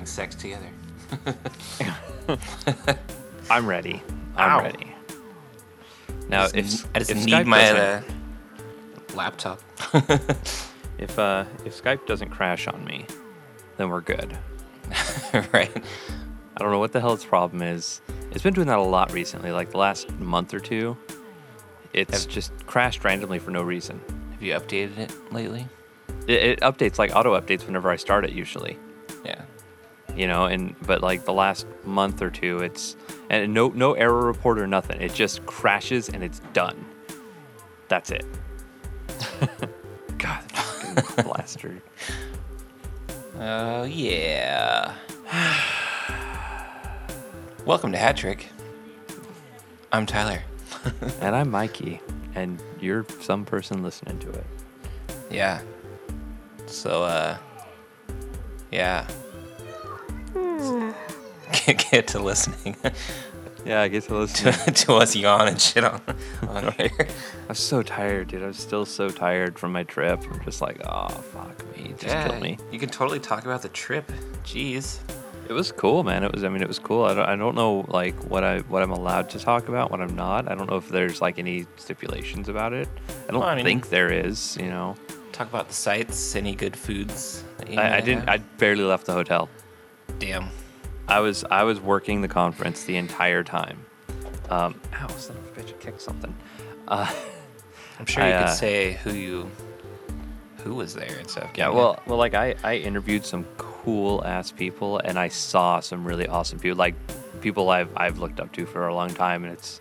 having sex together. I'm ready. I'm Ow. ready. Now, I just, if I just if need Skype my uh, laptop. if uh if Skype doesn't crash on me, then we're good. right. I don't know what the hell its problem is. It's been doing that a lot recently, like the last month or two. It's Have- just crashed randomly for no reason. Have you updated it lately? It, it updates like auto updates whenever I start it usually. Yeah. You know and but like the last month or two it's and no no error report or nothing it just crashes and it's done that's it god blaster Oh yeah. Welcome to Hat Trick. I'm Tyler. and i'm mikey and you're some person listening to it Yeah. So uh yeah. Get, get to listening yeah i guess to listen to, to us yawn and shit on, on here. i'm so tired dude i'm still so tired from my trip i'm just like oh fuck me just Yeah, kill me You can totally talk about the trip. Jeez. It was cool, man. It was. I mean, it was cool. I don't, I don't know like what I what I'm allowed to talk about, what I'm not. I don't know if there's like any stipulations about it. I don't Well, I mean- think there is. You know, Talk about the sights, any good foods. that you I, I didn't. I barely left the hotel. Damn. I was I was working the conference the entire time. Um, ow, son of a bitch! I kicked something. Uh, I'm sure I, you uh, could say who you who was there and stuff. yeah. Well, well, like I I interviewed some cool ass people, and I saw some really awesome people, like people I've I've looked up to for a long time, and it's.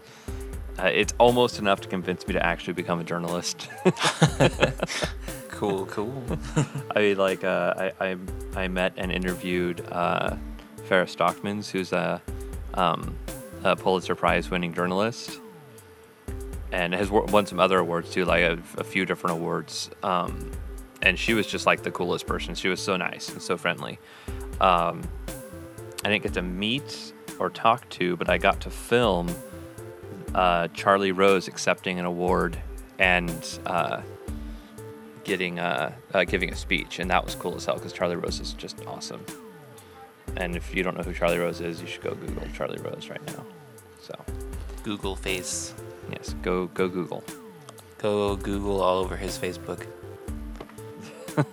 Uh, it's almost enough to convince me to actually become a journalist. cool, cool. I mean, like uh, I, I I met and interviewed uh, Farah Stockmans, who's a, um, a Pulitzer Prize winning journalist, and has won some other awards too, like a, a few different awards. Um, and she was just like the coolest person. She was so nice and so friendly. Um, I didn't get to meet or talk to, but I got to film uh, Charlie Rose accepting an award and. Uh, getting uh, uh, giving a speech, and that was cool as hell because Charlie Rose is just awesome. And if you don't know who Charlie Rose is, you should go Google Charlie Rose right now. So Google face. yes, go go Google. Go Google all over his Facebook.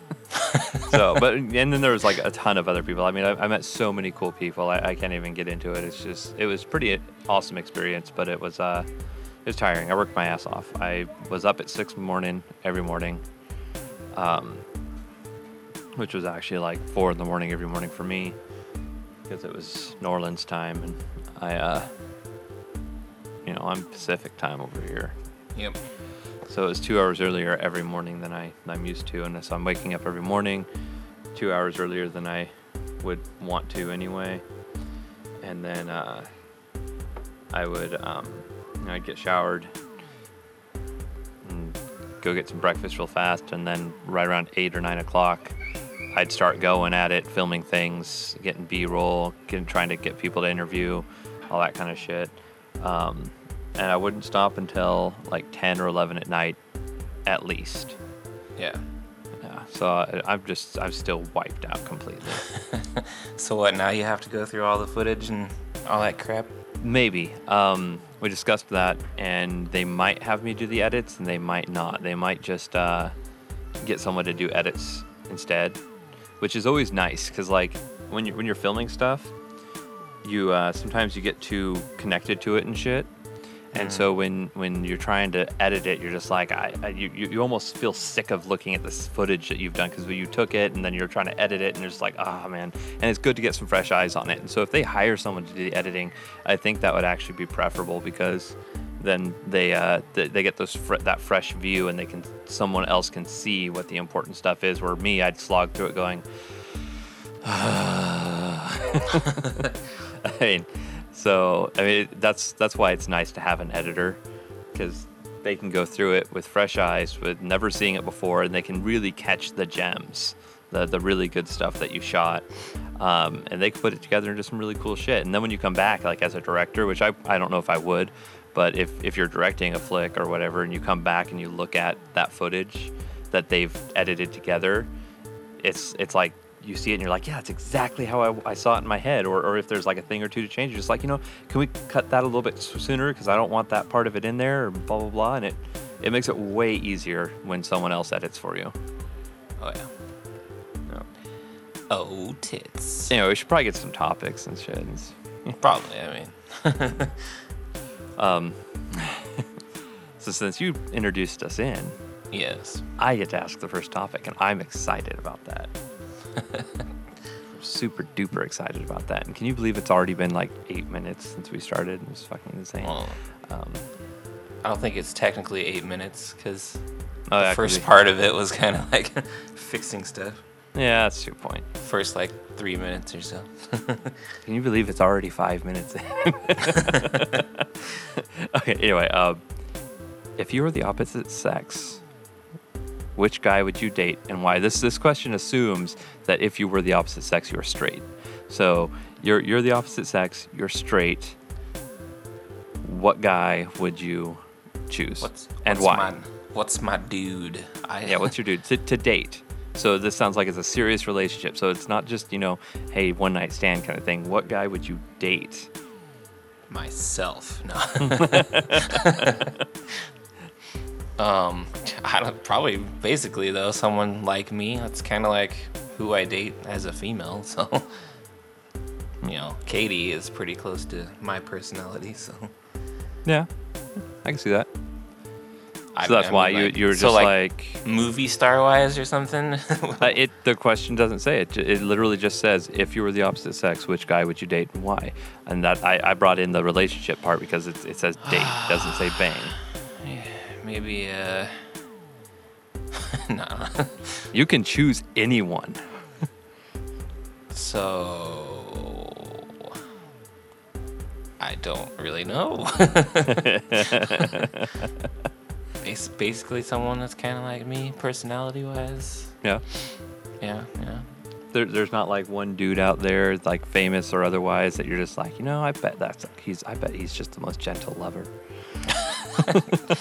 So, but and then there was like a ton of other people. I mean, I, I met so many cool people. I, I can't even get into it. It's just it was pretty awesome experience, but it was uh it was tiring. I worked my ass off. I was up at six in the morning every morning, um, which was actually like four in the morning every morning for me because it was New Orleans time, and I uh you know I'm Pacific time over here. Yep. So it was two hours earlier every morning than I than I'm used to, and so I'm waking up every morning two hours earlier than I would want to anyway. And then uh, I would um, you know, I'd get showered and go get some breakfast real fast, and then right around eight or nine o'clock, I'd start going at it, filming things, getting B-roll, getting trying to get people to interview, all that kind of shit. Um, and I wouldn't stop until like 10 or 11 at night, at least. Yeah. Yeah. So I, I'm just I'm still wiped out completely. So what? Now you have to go through all the footage and all that crap. Maybe. Um, we discussed that, and they might have me do the edits, and they might not. They might just uh, get someone to do edits instead, which is always nice because like when you're when you're filming stuff, you uh, sometimes you get too connected to it and shit. And so when, when you're trying to edit it, you're just like I, I you, you you almost feel sick of looking at this footage that you've done because you took it and then you're trying to edit it and you're just like ah man. And it's good to get some fresh eyes on it. And so if they hire someone to do the editing, I think that would actually be preferable because then they uh, they, they get those fr- that fresh view and they can someone else can see what the important stuff is. Where me, I'd slog through it going. I mean, so I mean that's that's why it's nice to have an editor because they can go through it with fresh eyes, with never seeing it before, and they can really catch the gems, the the really good stuff that you shot, um, and they can put it together into some really cool shit. And then when you come back, like as a director, which I I don't know if I would, but if if you're directing a flick or whatever, and you come back and you look at that footage that they've edited together, it's it's like you see it and you're like, yeah, that's exactly how I, I saw it in my head. Or, or if there's like a thing or two to change, you're just like, you know, can we cut that a little bit sooner because I don't want that part of it in there, or blah blah blah. And it it makes it way easier when someone else edits for you. Oh yeah. No. Oh tits. Anyway, we should probably get some topics and shit. Probably. I mean. Um, so since you introduced us in, Yes. I get to ask the first topic, and I'm excited about that. Super duper excited about that. And can you believe it's already been like eight minutes since we started? It's fucking insane. Well, Um, I don't think it's technically eight minutes because oh, the yeah, first part of it was kind of like fixing stuff. Yeah, that's your point. First like three minutes or so. Can you believe it's already five minutes in? okay, anyway, um, if you were the opposite sex, which guy would you date and why? This this question assumes that if you were the opposite sex, you're straight. So you're you're the opposite sex, you're straight. What guy would you choose? What's and what's why? My, what's my dude? I, Yeah, what's your dude to, to date? So this sounds like it's a serious relationship. So it's not just you know, hey, one night stand kind of thing. What guy would you date? myself? No. um, I don't probably basically though someone like me. That's kind of like who I date as a female. So you know, Katie is pretty close to my personality. So Yeah, I can see that. So that's I why you like- you were just so, like, movie star wise or something. uh, it. The question doesn't say it. It literally just says if you were the opposite sex, which guy would you date and why? And that I, I brought in the relationship part because it, it says date, it doesn't say bang. Maybe uh. no. You can choose anyone. So I don't really know. Bas- Basically, someone that's kind of like me, personality-wise. Yeah. Yeah, yeah. There, there's not like one dude out there, like famous or otherwise, that you're just like, you know, I bet that's he's. I bet he's just the most gentle lover.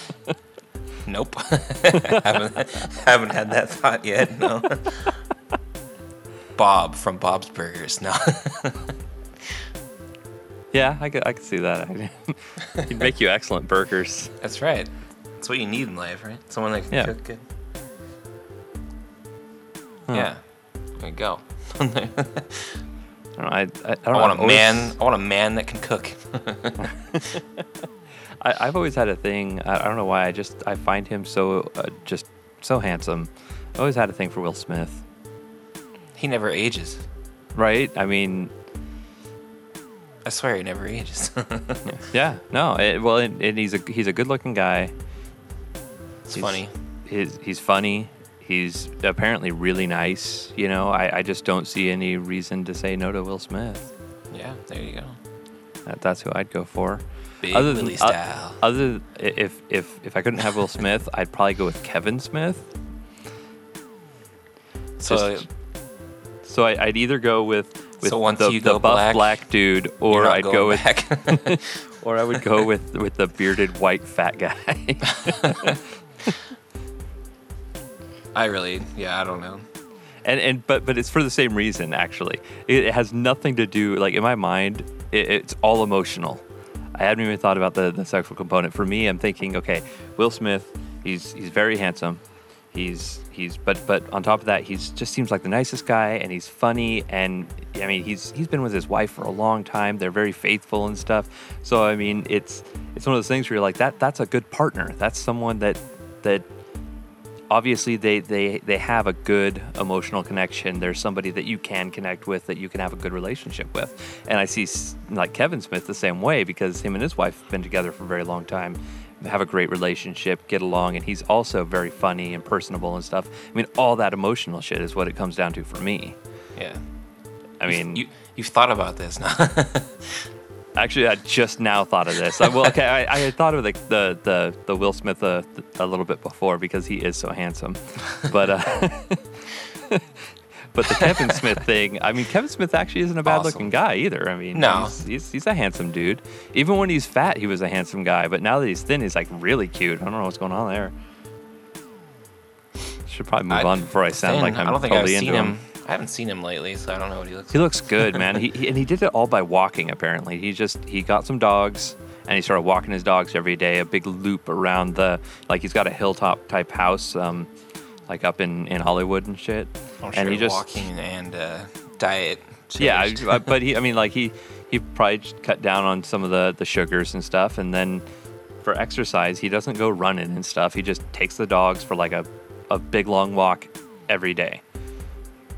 Nope. haven't haven't had that thought yet. No. Bob from Bob's Burgers. No. Yeah, I could, I could see that. He'd make you excellent burgers. that's right. That's what you need in life, right? Someone that can Yeah. cook good. Huh. Yeah. There you go. I don't know. I, I, I, don't I want I've a man. I want a man that can cook. I, I've always had a thing. I, I don't know why. I just I find him so uh, just so handsome. I always had a thing for Will Smith. he never ages. Right? I mean, I swear he never ages. yeah. No. It, well, and, and he's a he's a good looking guy. It's He's- funny. He's he's funny. He's apparently really nice. You know, I, I just don't see any reason to say no to Will Smith. Yeah, there you go. That, that's who I'd go for. Big Other than- Willie uh. Other if if if I couldn't have Will Smith, I'd probably go with Kevin Smith. so just- So I, I'd either go with with So the, the buff black, black, dude, or I'd go with or I would go with with the bearded white fat guy. I really, yeah, I don't know. and and but but it's for the same reason actually. It, it has nothing to do like in my mind. It, it's all emotional. I hadn't even thought about the, the sexual component. For me, I'm thinking, okay, Will Smith, he's he's very handsome. He's he's but but on top of that, he's just seems like the nicest guy, and he's funny, and I mean he's he's been with his wife for a long time. They're very faithful and stuff. So I mean it's it's one of those things where you're like that that's a good partner. That's someone that that obviously they, they they have a good emotional connection there's somebody that you can connect with that you can have a good relationship with and i see like kevin smith the same way because him and his wife have been together for a very long time have a great relationship get along and he's also very funny and personable and stuff i mean all that emotional shit is what it comes down to for me Yeah. i mean you you've thought about this now. Actually, I just now thought of this. I, well, okay, I, I had thought of the the the, the Will Smith uh, a little bit before because he is so handsome, but uh, but the Kevin Smith thing. I mean, Kevin Smith actually isn't a bad looking guy either. I mean, No. he's, he's he's a handsome dude. Even when he's fat, he was a handsome guy. But now that he's thin, he's like really cute. I don't know what's going on there. Should probably move I- on before I sound Thin, like I'm I don't think totally I've into seen him. him. I haven't seen him lately, so I don't know what he looks. He like. looks good, man. he, he and he did it all by walking. Apparently, he just he got some dogs and he started walking his dogs every day, a big loop around the like he's got a hilltop type house, um, like up in in Hollywood and shit. I'm sure and he just walking and uh, diet. yeah, changed. I- but he I mean like he he probably cut down on some of the the sugars and stuff, and then for exercise he doesn't go running and stuff. He just takes the dogs for like a a big long walk every day.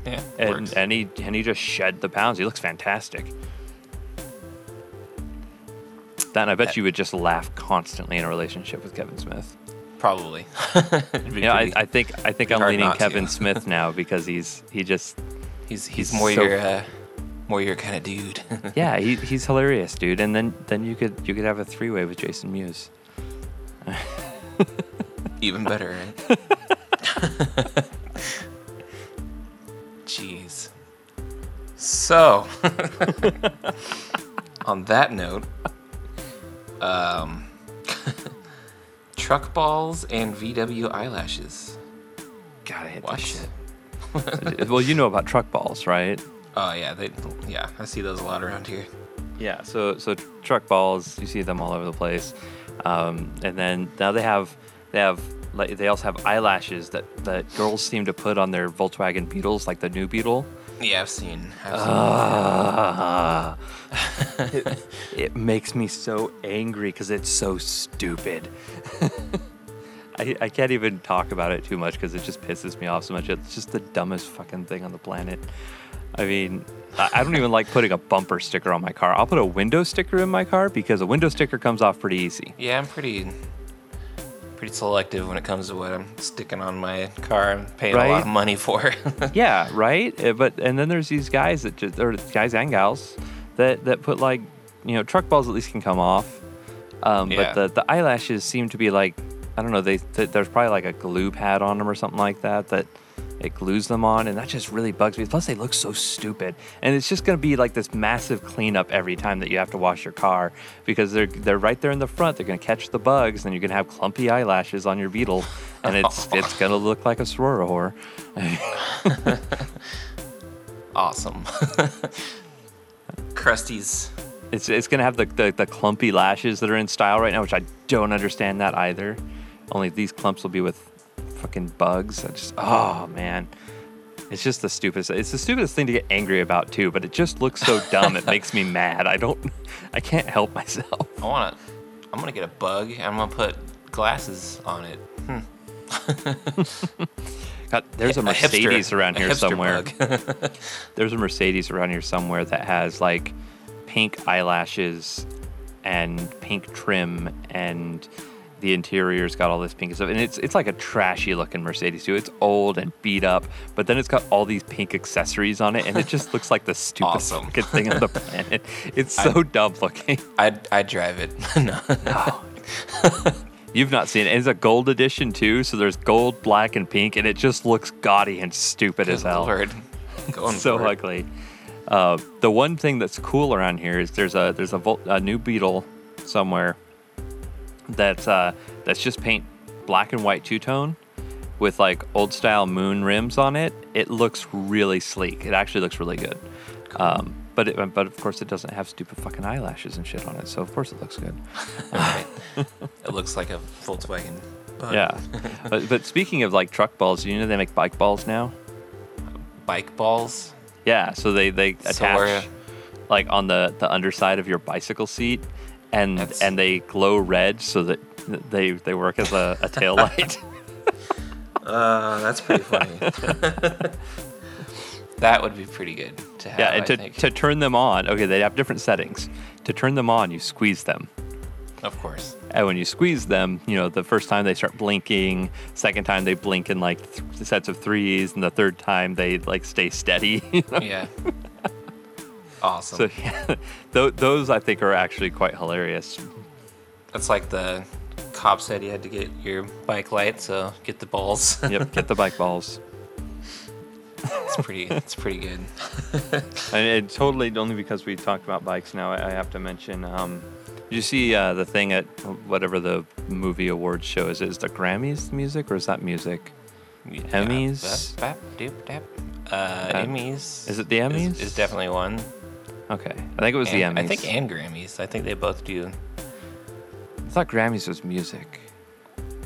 Yeah, and, and he and he just shed the pounds. He looks fantastic. Then I bet That- you would just laugh constantly in a relationship with Kevin Smith. probably. It'd be Yeah, I, I think I think I'm leaning not to. Kevin Smith now because he's he just he's he's, he's more so- your uh, more your kind of dude. yeah he, he's hilarious, dude. And then then you could you could have a three way with Jason Mewes. Even better, right? So, on that note, um, truck balls and VW eyelashes. Gotta hit What? that shit. well, you know about truck balls, right? Oh yeah, they yeah, I see those a lot around here. Yeah, so so truck balls, you see them all over the place, um, and then now they have they have like they also have eyelashes that that girls seem to put on their Volkswagen Beetles, like the new Beetle. Yeah, I've seen. I've seen Ah, it, it makes me so angry because it's so stupid. I, I can't even talk about it too much because it just pisses me off so much. It's just the dumbest fucking thing on the planet. I mean, I, I don't even like putting a bumper sticker on my car. I'll put a window sticker in my car because a window sticker comes off pretty easy. Yeah, I'm pretty pretty selective when it comes to what I'm sticking on my car and paying a lot of money for. yeah, right. Uh, But and then there's these guys that just or guys and gals that that put like you know truck balls at least can come off, um, Yeah. but the the eyelashes seem to be like I don't know they th- there's probably like a glue pad on them or something like that that it glues them on and that just really bugs me. Plus they look so stupid and it's just gonna be like this massive cleanup every time that you have to wash your car because they're they're right there in the front. They're gonna catch the bugs and you're gonna have clumpy eyelashes on your Beetle and it's it's gonna look like a sorora whore. awesome. Krusty's It's it's gonna have the, the the clumpy lashes that are in style right now, which I don't understand that either. Only these clumps will be with fucking bugs. I just oh man, it's just the stupidest. It's the stupidest thing to get angry about too. But it just looks so dumb. it makes me mad. I don't. I can't help myself. I wanna I'm gonna get a bug and I'm gonna put glasses on it. Hmm. God, there's a A hipster- Mercedes around here somewhere. There's a Mercedes around here somewhere that has like pink eyelashes and pink trim and the interior's got all this pink stuff and it's it's like a trashy looking Mercedes too. It's old and beat up, but then it's got all these pink accessories on it and it just looks like the stupidest Awesome. fucking thing on the planet. It's so dumb looking. I'd I'd drive it. no. You've not seen it. It's a gold edition too, so there's gold, black, and pink, and it just looks gaudy and stupid as hell. Lord. Going so ugly. Uh, the one thing that's cool around here is there's a there's a, Vol- a new Beetle somewhere that's uh, that's just paint black and white two tone with like old style moon rims on it. It looks really sleek. It actually looks really good. Um, but it, but of course it doesn't have stupid fucking eyelashes and shit on it. So of course it looks good. Right. it looks like a Volkswagen bug. Yeah. but, but speaking of like truck balls, you know they make bike balls now. Bike balls. Yeah, so they they So attach where- like on the the underside of your bicycle seat, and That's- and they glow red so that they they work as a, a tail light. Uh, that's pretty funny. that would be pretty good to have. yeah, and to to turn them on, okay, they have different settings. To turn them on, you squeeze them. of course. And when you squeeze them, you know, the first time they start blinking, second time they blink in like th- sets of threes, and the third time they like stay steady. you know? Yeah. Awesome. So yeah, th- those I think are actually quite hilarious. That's like the cop said you had to get your bike light, so get the balls. Yep, get the bike balls. it's pretty. It's pretty good. And it totally only because we talked about bikes now, I, I have to mention. Um, did you see uh, the thing at whatever the movie awards show is? Is the Grammys music or is that music? Emmys? Bap, bap, doop, dap. Uh, Emmys. is it the Emmys? Is, is definitely one. Okay, I think it was the And- Emmys. I think and Grammys. I think they both do. I thought Grammys was music.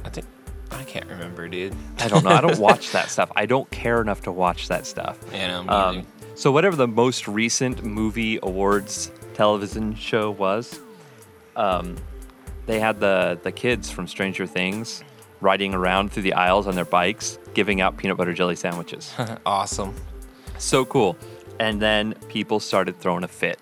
I think I can't remember, dude. I don't know. I don't watch that stuff. I don't care enough to watch that stuff. Know, me Um, so whatever the most recent movie awards television show was, um, they had the the kids from Stranger Things riding around through the aisles on their bikes, giving out peanut butter jelly sandwiches. awesome. so cool. And then people started throwing a fit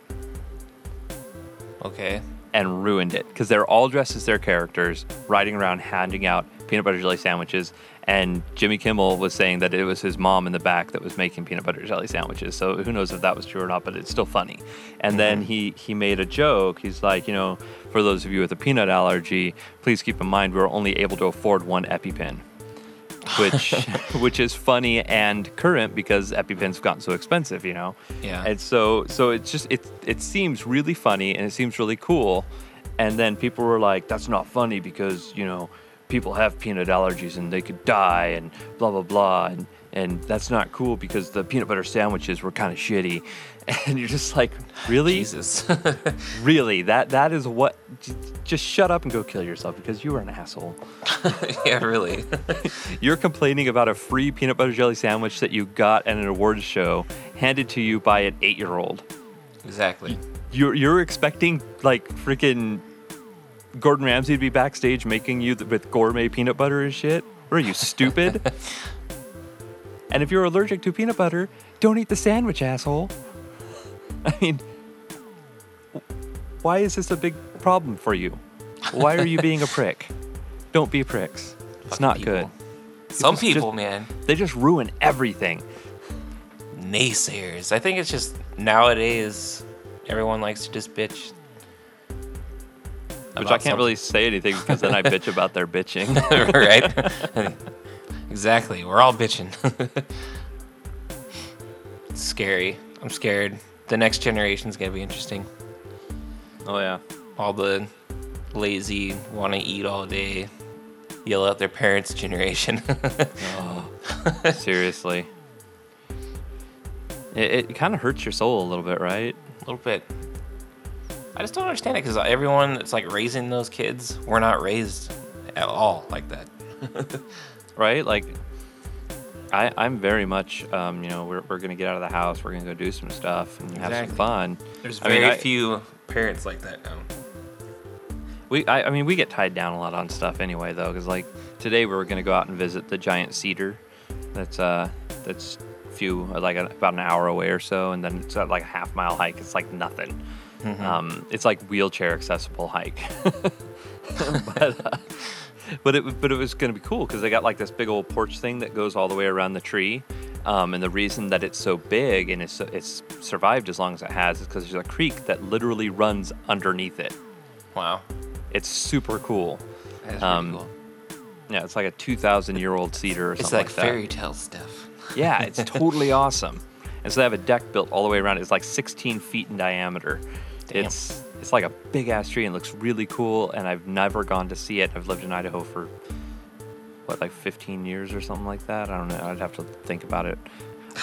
Okay. and ruined it because they're all dressed as their characters, riding around handing out peanut butter jelly sandwiches. And Jimmy Kimmel was saying that it was his mom in the back that was making peanut butter jelly sandwiches. So who knows if that was true or not, but it's still funny. And then mm-hmm. he he made a joke. He's like, you know, for those of you with a peanut allergy, please keep in mind we're only able to afford one EpiPen. Which which is funny and current because EpiPens have gotten so expensive, you know. Yeah. And so so it's just it it seems really funny and it seems really cool, and then people were like, "That's not funny because you know people have peanut allergies and they could die and blah blah blah and and that's not cool because the peanut butter sandwiches were kind of shitty." And you're just like, really, Jesus. really that that is what. Just shut up and go kill yourself because you are an asshole. yeah, really. You're complaining about a free peanut butter jelly sandwich that you got at an awards show handed to you by an eight year old. exactly. You're, you're expecting like freaking Gordon Ramsay to be backstage making you th- with gourmet peanut butter and shit? What are you, stupid? and if you're allergic to peanut butter, don't eat the sandwich, asshole. I mean, why is this a big problem for you? Why are you being a prick? Don't be pricks. It's Fucking not people. good. Some just- just- people, man, They just ruin everything. naysayers. I think it's just nowadays everyone likes to just bitch. Which I can't really say anything because then I bitch about their bitching. right? exactly. We're all bitching. it's scary. I'm scared. The next generation's gonna be interesting. oh yeah. All the lazy, want to eat all day, yell at their parents' generation. oh, Seriously. It, it kind of hurts your soul a little bit, right? a little bit. I just don't understand it because everyone that's like raising those kids, we're not raised at all like that. Right? Like, I, I'm very much, um, you know, we're, we're going to get out of the house. We're going to go do some stuff and have some fun. There's I mean, very I- few parents like that now. We, I, I mean, we get tied down a lot on stuff anyway, though, because like today we were going to go out and visit the giant cedar. That's uh, that's few like a, about an hour away or so, and then it's like a half mile hike. It's like nothing. Um, it's like wheelchair accessible hike. but uh, but it but it was going to be cool because they got like this big old porch thing that goes all the way around the tree. Um, and the reason that it's so big and it's it's survived as long as it has is because there's a creek that literally runs underneath it. Wow. It's super cool. That is Um, cool. Yeah, it's like a 2,000 year old cedar or It's something like, like, that. fairy tale stuff. Yeah, it's totally awesome. And so they have a deck built all the way around. It's like 16 feet in diameter. Damn. It's it's like a big ass tree and looks really cool. And I've never gone to see it. I've lived in Idaho for what like 15 years or something like that. I don't know. I'd have to think about it.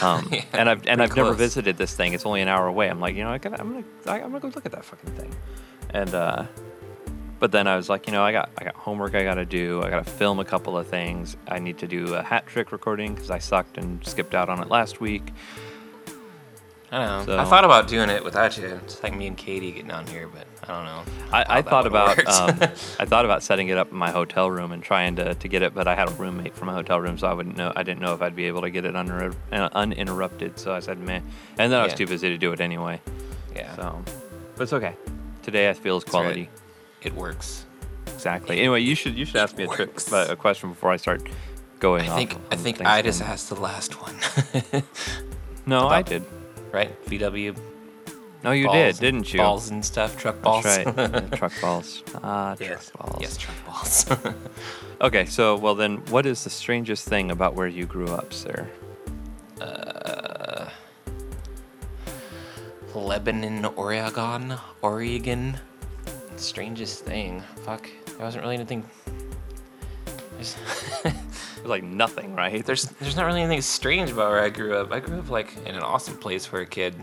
Um, Yeah, and I've and I've never visited this thing. It's only an hour away. I'm like, you know, I gotta, I'm gonna I, I'm gonna go look at that fucking thing. And uh, but then I was like, you know, I got I got homework I gotta do. I gotta film a couple of things. I need to do a hat trick recording because I sucked and skipped out on it last week. I don't know. I thought about doing it without you. It's like me and Katie getting down here, but I don't know. I, I thought about um, I thought about setting it up in my hotel room and trying to, to get it, but I had a roommate from a hotel room, so I wouldn't know. I didn't know if I'd be able to get it uh, uninterrupted. So I said, meh. And then I was too busy to do it anyway. yeah, So, but it's okay. Today I feel is That's right. quality. it works. Exactly. Anyway, you should you should ask me a trick, a question before I start going. I think on I think I just asked the last one, No, I did. Right? VW. No, you did, didn't you? Balls and stuff, truck balls. That's right. Yeah, truck balls. Ah, truck balls. yes, truck balls. Okay, so well then, what is the strangest thing about where you grew up, sir? Uh, Lebanon, Oregon, Oregon. Strangest thing. Fuck. There wasn't really anything. Like nothing, right? there's there's not really anything strange about where I grew up. I grew up like in an awesome place for a kid.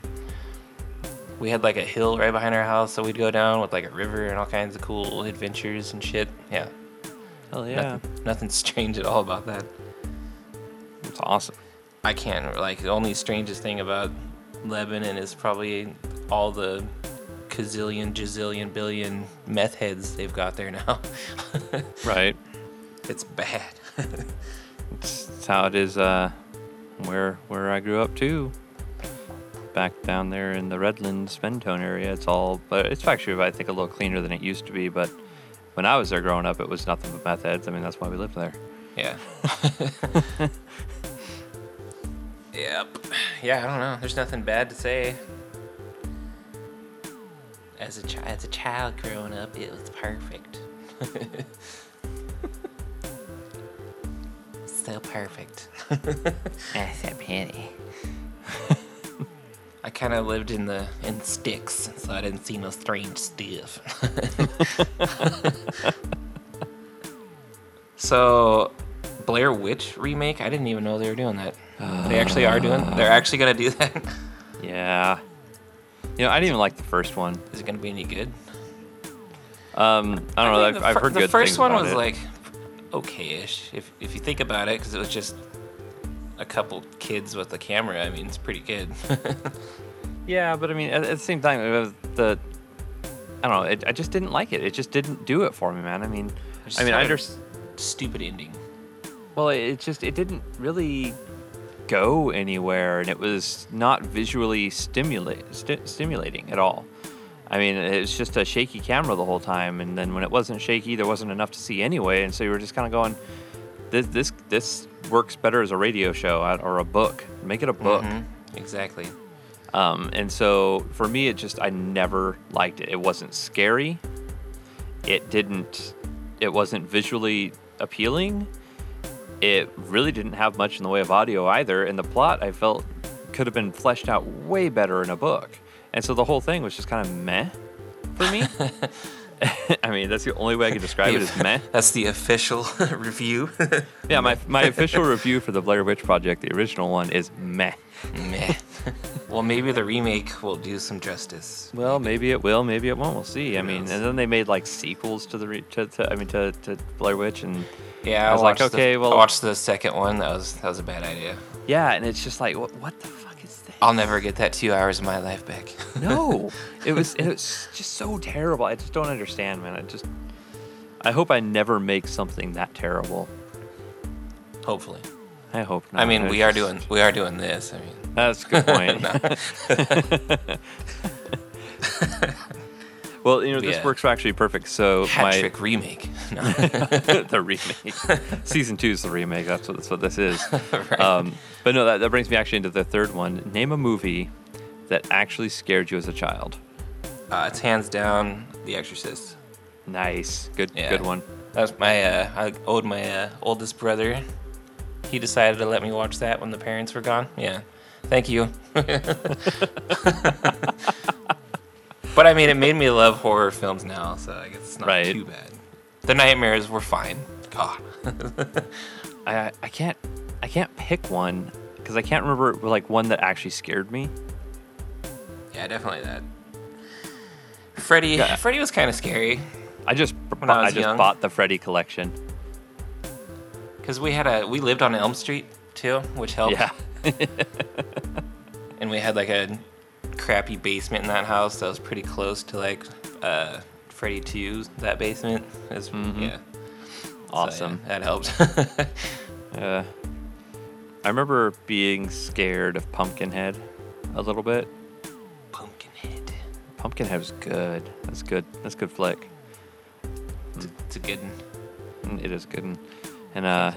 We had like a hill right behind our house that we'd go down with like a river and all kinds of cool adventures and shit. Yeah, Hell yeah, nothing, nothing strange at all about that. it's awesome. I can't like the only strangest thing about Lebanon is probably all the gazillion, gazillion, billion meth heads they've got there now. Right. it's bad. It's, how it is uh, where where I grew up too. Back down there in the Redlands, Mentone area, it's all, but it's actually I think a little cleaner than it used to be. But when I was there growing up, it was nothing but meth heads. I mean, that's why we lived there. Yeah. yep. Yeah, I don't know. There's nothing bad to say. As a child, as a child growing up, it was perfect. so perfect. That's a pity. I kind of lived in the in sticks, so I didn't see no strange stuff. so, Blair Witch remake. I didn't even know they were doing that. they actually are doing. They're actually gonna do that. Yeah. You know, I didn't even like the first one. Is it gonna be any good? Um, I don't know. I've, the I've fir- heard the good first things one was it. like okay-ish if if you think about it, because it was just a couple kids with a camera. I mean, it's pretty good. Yeah, but I mean, at, at the same time, it was the I don't know. It, I just didn't like it. It just didn't do it for me, man. I mean, just I mean, I understand. Stupid ending. Well, it, it just it didn't really go anywhere, and it was not visually stimulate sti- stimulating at all. I mean, it was just a shaky camera the whole time, and then when it wasn't shaky, there wasn't enough to see anyway, and so you were just kind of going, "This this this works better as a radio show uh, or a book. Make it a book." Mhm, Exactly. Um, and so for me, it just I never liked it. It wasn't scary. It didn't. It wasn't visually appealing. It really didn't have much in the way of audio either, and the plot I felt could have been fleshed out way better in a book. And so the whole thing was just kind of meh for me. I mean, that's the only way I can describe it as meh. That's the official review. Yeah, my, my official review for the Blair Witch Project, the original one, is meh. Meh. well, maybe the remake will do some justice. Well, maybe it will, maybe it won't. We'll see. I mean, and then they made like sequels to the re- to, to I mean to, to Blair Witch and Yeah, I was like, watched the- okay, well- I watched the second one. That was that was a bad idea. yeah, and it's just like what what the is? I'll never get that two hours of my life back. no, it was it was just so terrible. I just don't understand, man. I just I hope I never make something that terrible. Hopefully. I hope not. I mean, It's we are doing we are doing this. I mean, That's a good point. well, you know, this Yeah. works actually perfect. So hat my remake. No. the remake. Season two is the remake. That's what that's what this is. Right. um, but no, that, that brings me actually into the third one. Name a movie that actually scared you as a child. uh, it's hands down The Exorcist. Nice, good, Yeah. good one. That was my uh, I owed my uh, oldest brother. He decided to let me watch that when the parents were gone. Yeah, thank you. But I mean, it made me love horror films now, so I guess it's not Right. too bad. The nightmares were fine. God. I I can't I can't pick one because I can't remember like one that actually scared me. yeah, definitely that. Freddy. Yeah. Freddy was kind of scary I just When I I, just young. bought the Freddy collection. because we had a we lived on Elm Street too, which helped. Yeah. and we had like a crappy basement in that house that was pretty close to like uh Freddy 2's that basement. Is Mhm. yeah. Awesome. So, yeah, that helped. Uh, I remember being scared of Pumpkinhead a little bit. Pumpkinhead. Pumpkinhead was good. That's good. That's good flick. It's, it's a good one. Mm, It is a good one. And uh,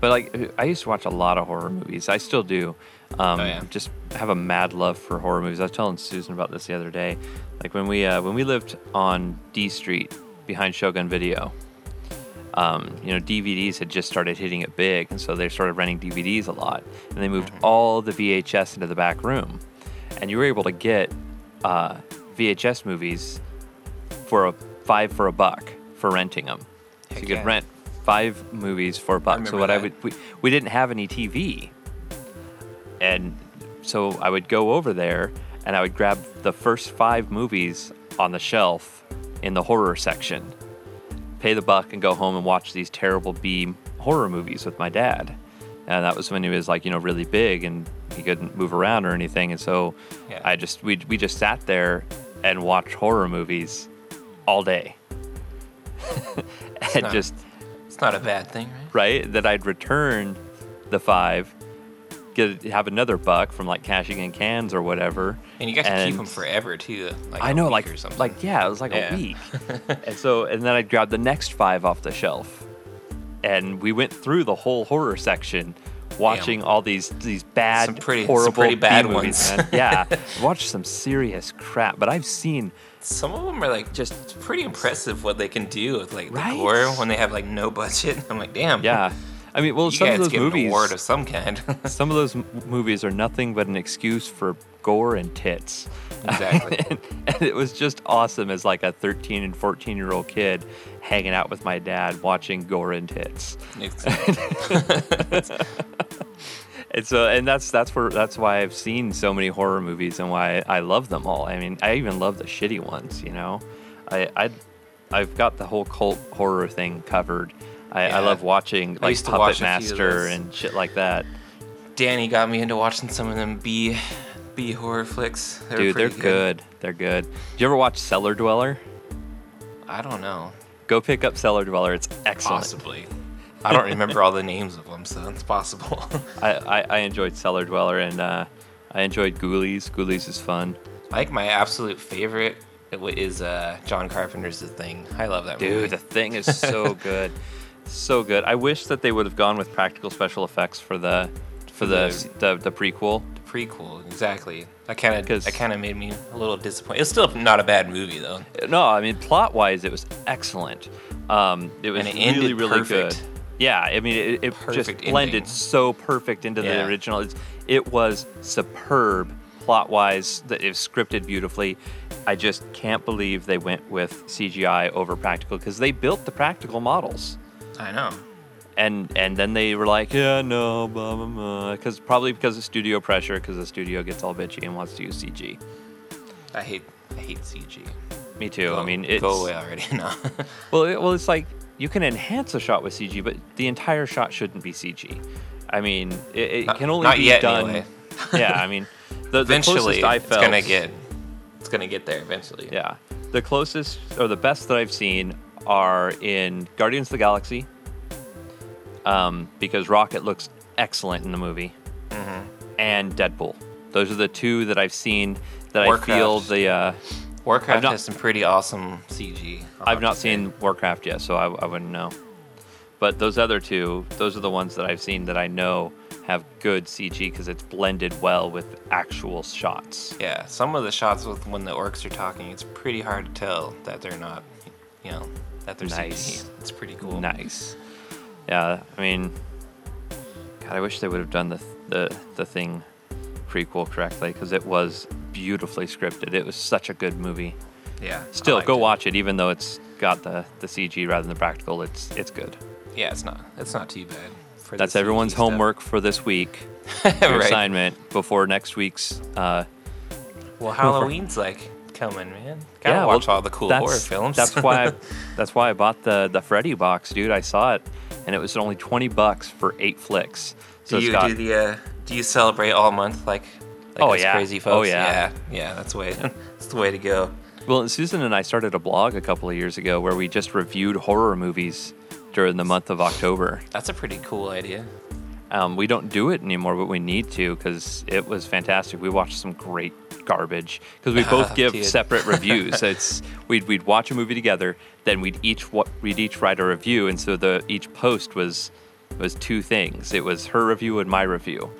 but like I used to watch a lot of horror movies. I still do. Um, Oh, yeah. Just have a mad love for horror movies. I was telling Susan about this the other day. Like when we uh, when we lived on D Street behind Shogun Video. Um, you know, DVDs had just started hitting it big, and so they started renting DVDs a lot. And they moved Mm-hmm. all the VHS into the back room, and you were able to get uh, VHS movies for a five for a buck for renting them. So you could rent five movies for a buck. So what I would we, we didn't have any TV, and so I would go over there and I would grab the first five movies on the shelf in the horror section, pay the buck, and go home and watch these terrible B horror movies with my dad. And that was when he was like, you know, really big and he couldn't move around or anything. And so Yeah. I just we we just sat there and watched horror movies all day. and not- just It's not a bad thing, right? right that I'd return the five, get have another buck from like cashing in cans or whatever. And you got to keep them forever too. Like I know, like or something. like yeah, it was like Yeah. a week. and so and then I'd grab the next five off the shelf, and we went through the whole horror section. Watching all these these bad, Some pretty- horrible pretty bad movies, ones. Yeah, watched some serious crap, but I've seen Some of them are like just pretty impressive what they can do with like the gore when they have like no budget. I'm like, damn. yeah. I mean, well, You some of those get an movies, award of some kind. some of those m- movies are nothing but an excuse for gore and tits. exactly. and, and it was just awesome as like a 13 and 14 year old kid hanging out with my dad watching gore and tits. It's- And so and that's that's where that's why I've seen so many horror movies and why I love them all. I mean, I even love the shitty ones, you know. I I I've got the whole cult horror thing covered. I, Yeah. I love watching like Puppet watch a few of Master and shit like that. Danny got me into watching some of them B B horror flicks. They Dude, they're pretty good. They're good. Did you ever watch Cellar Dweller? I don't know. Go pick up Cellar Dweller. It's excellent. Possibly. I don't remember all the names of them, so it's possible. I, I, I enjoyed Cellar Dweller and uh, I enjoyed Ghoulies. Ghoulies is fun. I like my absolute favorite is uh, John Carpenter's The Thing. I love that movie. Dude, the thing is so good. So good. I wish that they would have gone with practical special effects for the for the the, the prequel. The prequel, exactly. That kind of that kind of made me a little disappointed. It's still not a bad movie though. No, I mean plot wise, it was excellent. Um, it was it really really perfect. good. Yeah, I mean it, it just Perfect blended so perfect into Yeah. the original. It's, it was superb plot wise. That it was scripted beautifully. I just can't believe they went with CGI over practical because they built the practical models. I know. and and then they were like, yeah, no, blah blah blah, because probably because of studio pressure, because the studio gets all bitchy and wants to use CG. I hate I hate CG. Me too. I mean, it's go away already. No. well, it, well, it's like you can enhance a shot with CG, but the entire shot shouldn't be CG. I mean, it, it Not- can only be yet, done. anyway. yeah, I mean, the, the eventually, closest I it's felt, gonna get it's gonna get there eventually. Yeah, the closest or the best that I've seen are in Guardians of the Galaxy, um, because Rocket looks excellent in the movie, Mm-hmm. and Deadpool. Those are the two that I've seen that I feel the. Uh, Warcraft not- has some pretty awesome CG. I'll I've not seen Warcraft yet, so I, I wouldn't know. But those other two, those are the ones that I've seen that I know have good CG because it's blended well with actual shots. Yeah, some of the shots with when the orcs are talking, it's pretty hard to tell that they're not, you know, that they're Nice. CG. It's pretty cool. Nice. Yeah, I mean, God, I wish they would have done the the the thing prequel correctly because it was beautifully scripted. It was such a good movie. Yeah. Still, go it. watch it, even though it's got the the CG rather than the practical. It's it's good. Yeah, it's not. It's not too bad. That's CG everyone's stuff. homework for this week. Right. assignment before next week's. Uh, Well, Halloween's like coming, man. Gotta yeah, watch well, all the cool horror films. that's why. I, that's why I bought the the Freddy box, dude. I saw it, and it was only twenty bucks for eight flicks. So do you got do the? Uh, do you celebrate all month like? like Oh, yeah. Crazy Oh, folks. yeah. Yeah. Yeah. That's the way. that's the way to go. Well, Susan and I started a blog a couple of years ago where we just reviewed horror movies during the month of October. That's a pretty cool idea. Um, we don't do it anymore, but we need to because it was fantastic. We watched some great garbage because we both give Dude. separate reviews. It's we'd we'd watch a movie together, then we'd each we'd each write a review, and so the each post was was two things. It was her review and my review.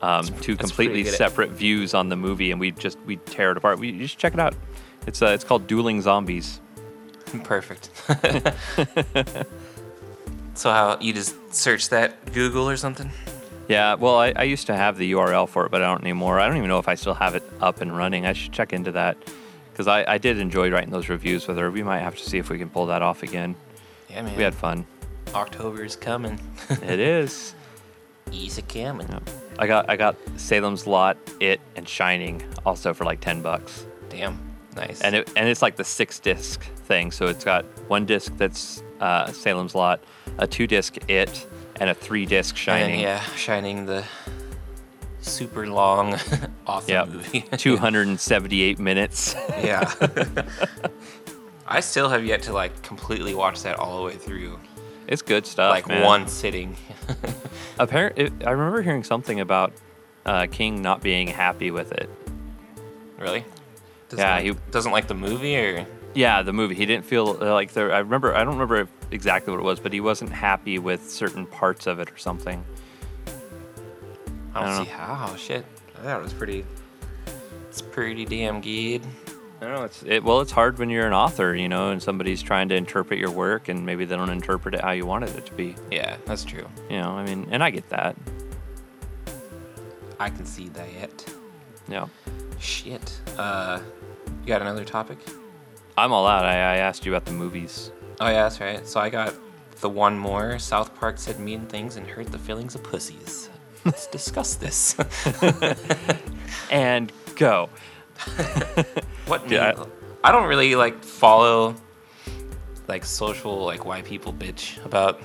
Um, two that's completely separate views on the movie, and we just we tear it apart. We should check it out. It's uh, it's called Dueling Zombies. Perfect. so how you just search that Google or something? Yeah, well, I, I used to have the URL for it, but I don't anymore. I don't even know if I still have it up and running. I should check into that because I, I did enjoy writing those reviews with her. We might have to see if we can pull that off again. Yeah, man. We had fun. October is coming. it is. Easy coming. Yep. I got I got Salem's Lot, It, and Shining also for like ten bucks. Damn. Nice. And it and it's like the six disc thing. So it's got one disc that's uh, Salem's Lot, a two disc It, and a three disc Shining. then, yeah, Shining the super long, awesome Yep. movie. 278 minutes. yeah. I still have yet to like completely watch that all the way through, It's good stuff. like man. one sitting. Apparently, I remember hearing something about uh, King not being happy with it. really? Doesn't Yeah, like, he- doesn't like the movie, or Yeah, the movie. He didn't feel uh, like there. I remember. I don't remember exactly what it was, but he wasn't happy with certain parts of it or something. I don't, I don't see how. Shit, I thought it was pretty. It's pretty damn good. I don't know. It's it, well, it's hard when you're an author, you know, and somebody's trying to interpret your work, and maybe they don't interpret it how you wanted it to be. Yeah, that's true. You know, I mean, and I get that. I can see that. Yeah, Shit. Uh, you got another topic? I'm all out. I, I asked you about the movies. Oh yeah, that's right. So I got the one more. South Park said mean things and hurt the feelings of pussies. Let's discuss this. And go. what? Mean, Yeah, I don't really like follow like social like why people bitch about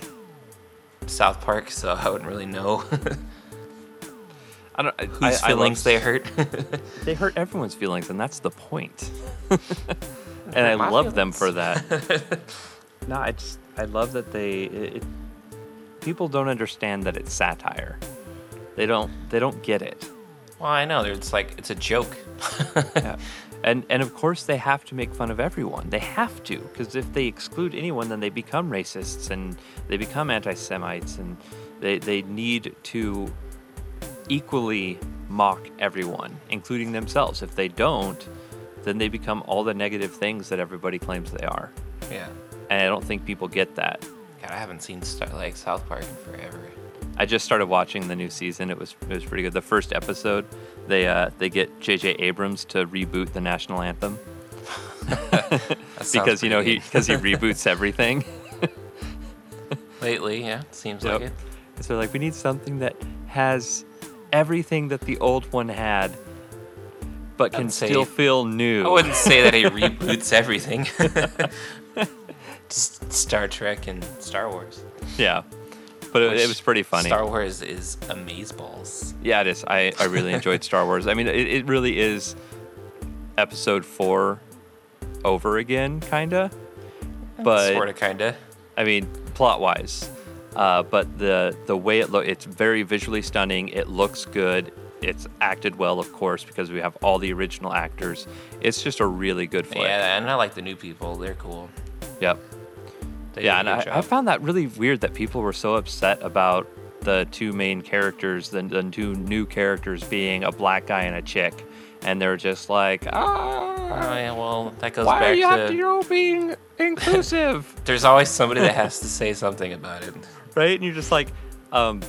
South Park, so I wouldn't really know I don't. I- whose I- I feelings they hurt. They hurt everyone's feelings, and that's the point. and I love them for that. No, I just I love that they it, it- people don't understand that it's satire. They don't they don't get it. well, I know. It's like it's a joke. Yeah. And and of course they have to make fun of everyone. They have to because if they exclude anyone, then they become racists and they become anti-Semites, and they they need to equally mock everyone, including themselves. If they don't, then they become all the negative things that everybody claims they are. yeah. And I don't think people get that. God, I haven't seen Star- like South Park in forever. I just started watching the new season. It was it was pretty good. The first episode, they uh, they get J.J. Abrams to reboot the national anthem because you know he because he reboots everything. lately, yeah, seems Yep. like it. So like we need something that has everything that the old one had, but can say- still feel new. I wouldn't say that he reboots everything. Star Trek and Star Wars. Yeah, but it, it was pretty funny. Star Wars is amazeballs. Yeah, it is. I, I really enjoyed Star Wars. I mean, it, it really is episode four over again, kinda. But sort of, kinda. I mean, plot wise, uh, but the the way it look, it's very visually stunning. It looks good. It's acted well, of course, because we have all the original actors. It's just a really good flick. Yeah, and I like the new people. They're cool. Yep. They yeah, and I, I found that really weird that people were so upset about the two main characters, the, the two new characters being a black guy and a chick, and they're just like, Oh ah, yeah, well that goes why back are you have to. to you being inclusive, There's always somebody that has to say something about it. right? And you're just like, um,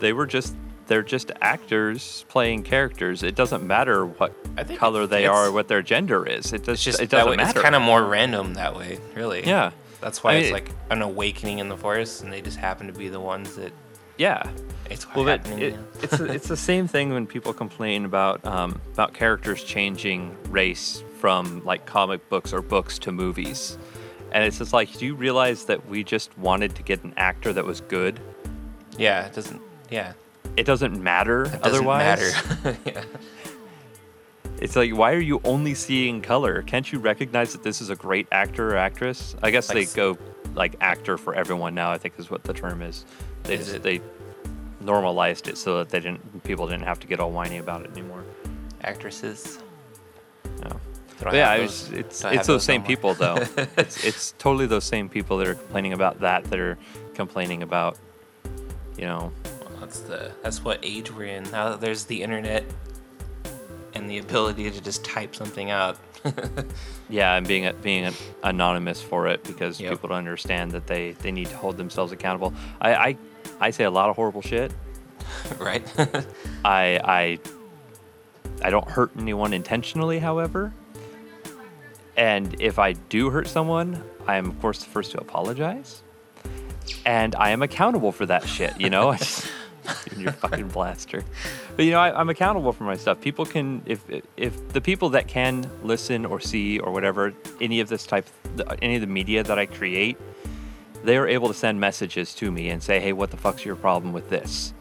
they were just. They're just actors playing characters. It doesn't matter what I think color they are, or what their gender is. It, does, It's just it doesn't way, matter. It's kind of more random that way, really. yeah, That's why I it's mean- like an awakening in the forest, and they just happen to be the ones that yeah. it's Well, happening. it, it's it's the same thing when people complain about um, about characters changing race from like comic books or books to movies, and it's just like, do you realize that we just wanted to get an actor that was good? yeah, it doesn't. Yeah, It doesn't matter it doesn't otherwise. matter. yeah. It's like, why are you only seeing color? Can't you recognize that this is a great actor or actress? I guess Like they go like actor for everyone now. I think is what the term is. They Is just, they normalized it so that they didn't people didn't have to get all whiny about it anymore. Actresses. No. They don't But yeah, I was, it's don't it's have those same people though. it's it's totally those same people that are complaining about that that are complaining about, you know, Well, that's the that's what age we're in now. That there's the internet and the ability to just type something out. yeah, and being a, being an anonymous for it because Yep. people don't understand that they they need to hold themselves accountable. I I, I say a lot of horrible shit. right? I I I don't hurt anyone intentionally, however. And if I do hurt someone, I am of course the first to apologize. and I am accountable for that shit. You know, your fucking blaster. But you know, I, I'm accountable for my stuff. People can, if if the people that can listen or see or whatever any of this type, any of the media that I create, they are able to send messages to me and say, "Hey, what the fuck's your problem with this?"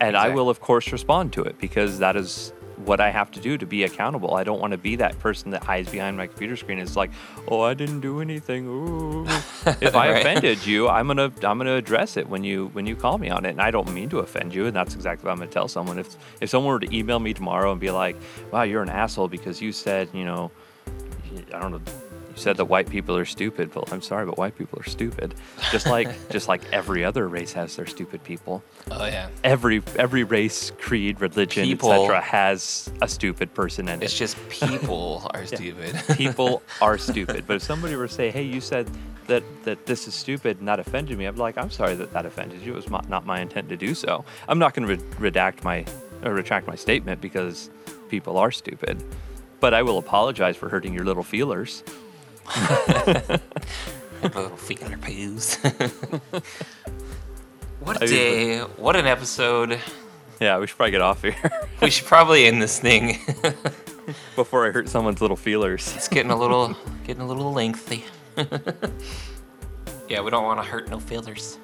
And I will, of course, respond to it because that is what I have to do to be accountable. I don't want to be that person that hides behind my computer screen. Is like, "Oh, I didn't do anything." Ooh. if I Right. offended offended you, I'm gonna I'm gonna address it when you when you call me on it. And I don't mean to offend you, and that's exactly what I'm gonna tell someone. If if someone were to email me tomorrow and be like, "Wow, you're an asshole because you said you know, I don't know." Said that white people are stupid. Well, I'm sorry, but white people are stupid. Just like just like every other race has their stupid people. Oh yeah. Every every race, creed, religion, etc., has a stupid person in It's it. It's just people are stupid. People are stupid. But if somebody were to say, "Hey, you said that that this is stupid," and that offended me, I'd be like, "I'm sorry that that offended you. It was not not my intent to do so." I'm not going to re- redact my or retract my statement because people are stupid. But I will apologize for hurting your little feelers. Little feeler poos. what a I mean, day. What an episode. Yeah, we should probably get off here We should probably end this thing. before I hurt someone's little feelers. it's getting a little getting a little lengthy. yeah, we don't want to hurt no feelers.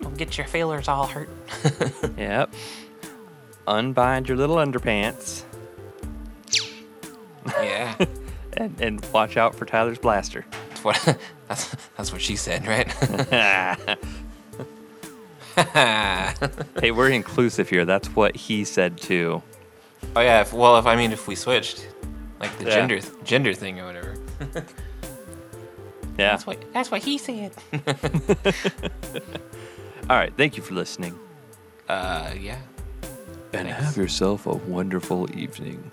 Don't get your feelers all hurt. Yep. Unbind your little underpants yeah. And, and watch out for Tyler's blaster. That's what that's that's what she said, right? hey, we're inclusive here. That's what he said too. Oh yeah, if, well if I mean if we switched like the Yeah. gender gender thing or whatever. Yeah. That's what that's what he said. All right. Thank you for listening. Uh yeah. And Thanks. have yourself a wonderful evening.